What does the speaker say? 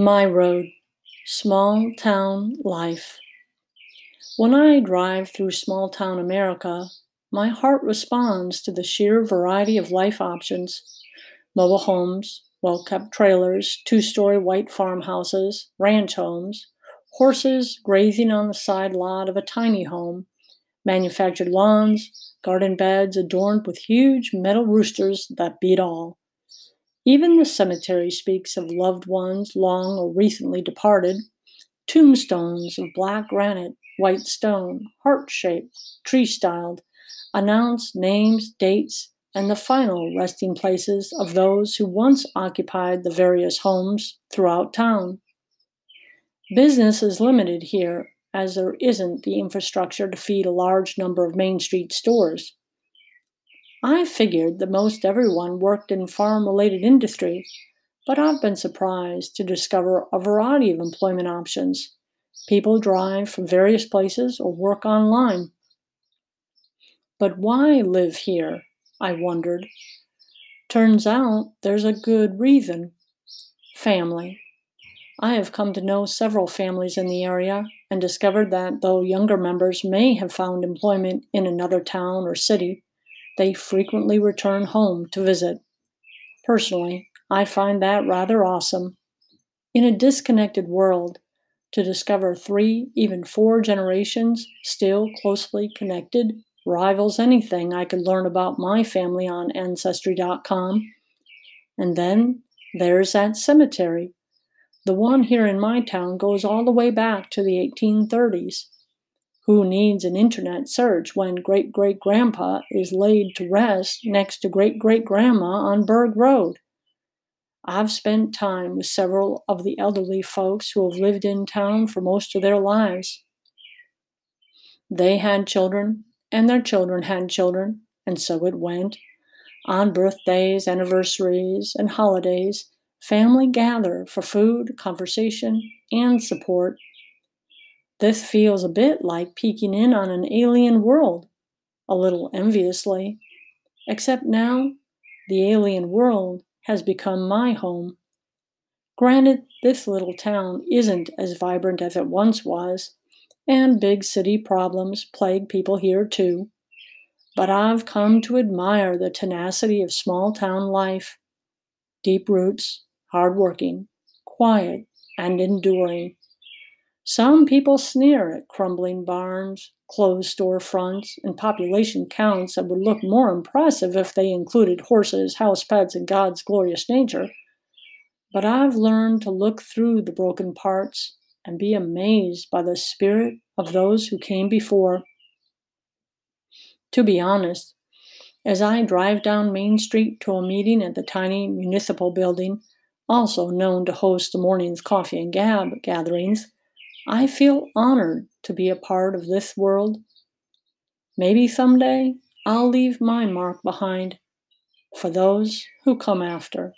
My Road Small Town Life. When I drive through small town America, my heart responds to the sheer variety of life options mobile homes, well kept trailers, two story white farmhouses, ranch homes, horses grazing on the side lot of a tiny home, manufactured lawns, garden beds adorned with huge metal roosters that beat all. Even the cemetery speaks of loved ones long or recently departed. Tombstones of black granite, white stone, heart shaped, tree styled, announce names, dates, and the final resting places of those who once occupied the various homes throughout town. Business is limited here as there isn't the infrastructure to feed a large number of Main Street stores. I figured that most everyone worked in farm related industry, but I've been surprised to discover a variety of employment options. People drive from various places or work online. But why live here? I wondered. Turns out there's a good reason family. I have come to know several families in the area and discovered that though younger members may have found employment in another town or city, they frequently return home to visit. Personally, I find that rather awesome. In a disconnected world, to discover three, even four generations still closely connected rivals anything I could learn about my family on Ancestry.com. And then there's that cemetery. The one here in my town goes all the way back to the 1830s. Who needs an internet search when great great grandpa is laid to rest next to great great grandma on Berg Road? I've spent time with several of the elderly folks who have lived in town for most of their lives. They had children, and their children had children, and so it went. On birthdays, anniversaries, and holidays, family gather for food, conversation, and support. This feels a bit like peeking in on an alien world, a little enviously. Except now, the alien world has become my home. Granted, this little town isn't as vibrant as it once was, and big city problems plague people here too. But I've come to admire the tenacity of small town life. Deep roots, hard working, quiet, and enduring. Some people sneer at crumbling barns, closed store fronts, and population counts that would look more impressive if they included horses, house pets, and God's glorious nature. But I've learned to look through the broken parts and be amazed by the spirit of those who came before. To be honest, as I drive down Main Street to a meeting at the tiny municipal building, also known to host the morning's coffee and gab gatherings, I feel honored to be a part of this world. Maybe someday I'll leave my mark behind for those who come after.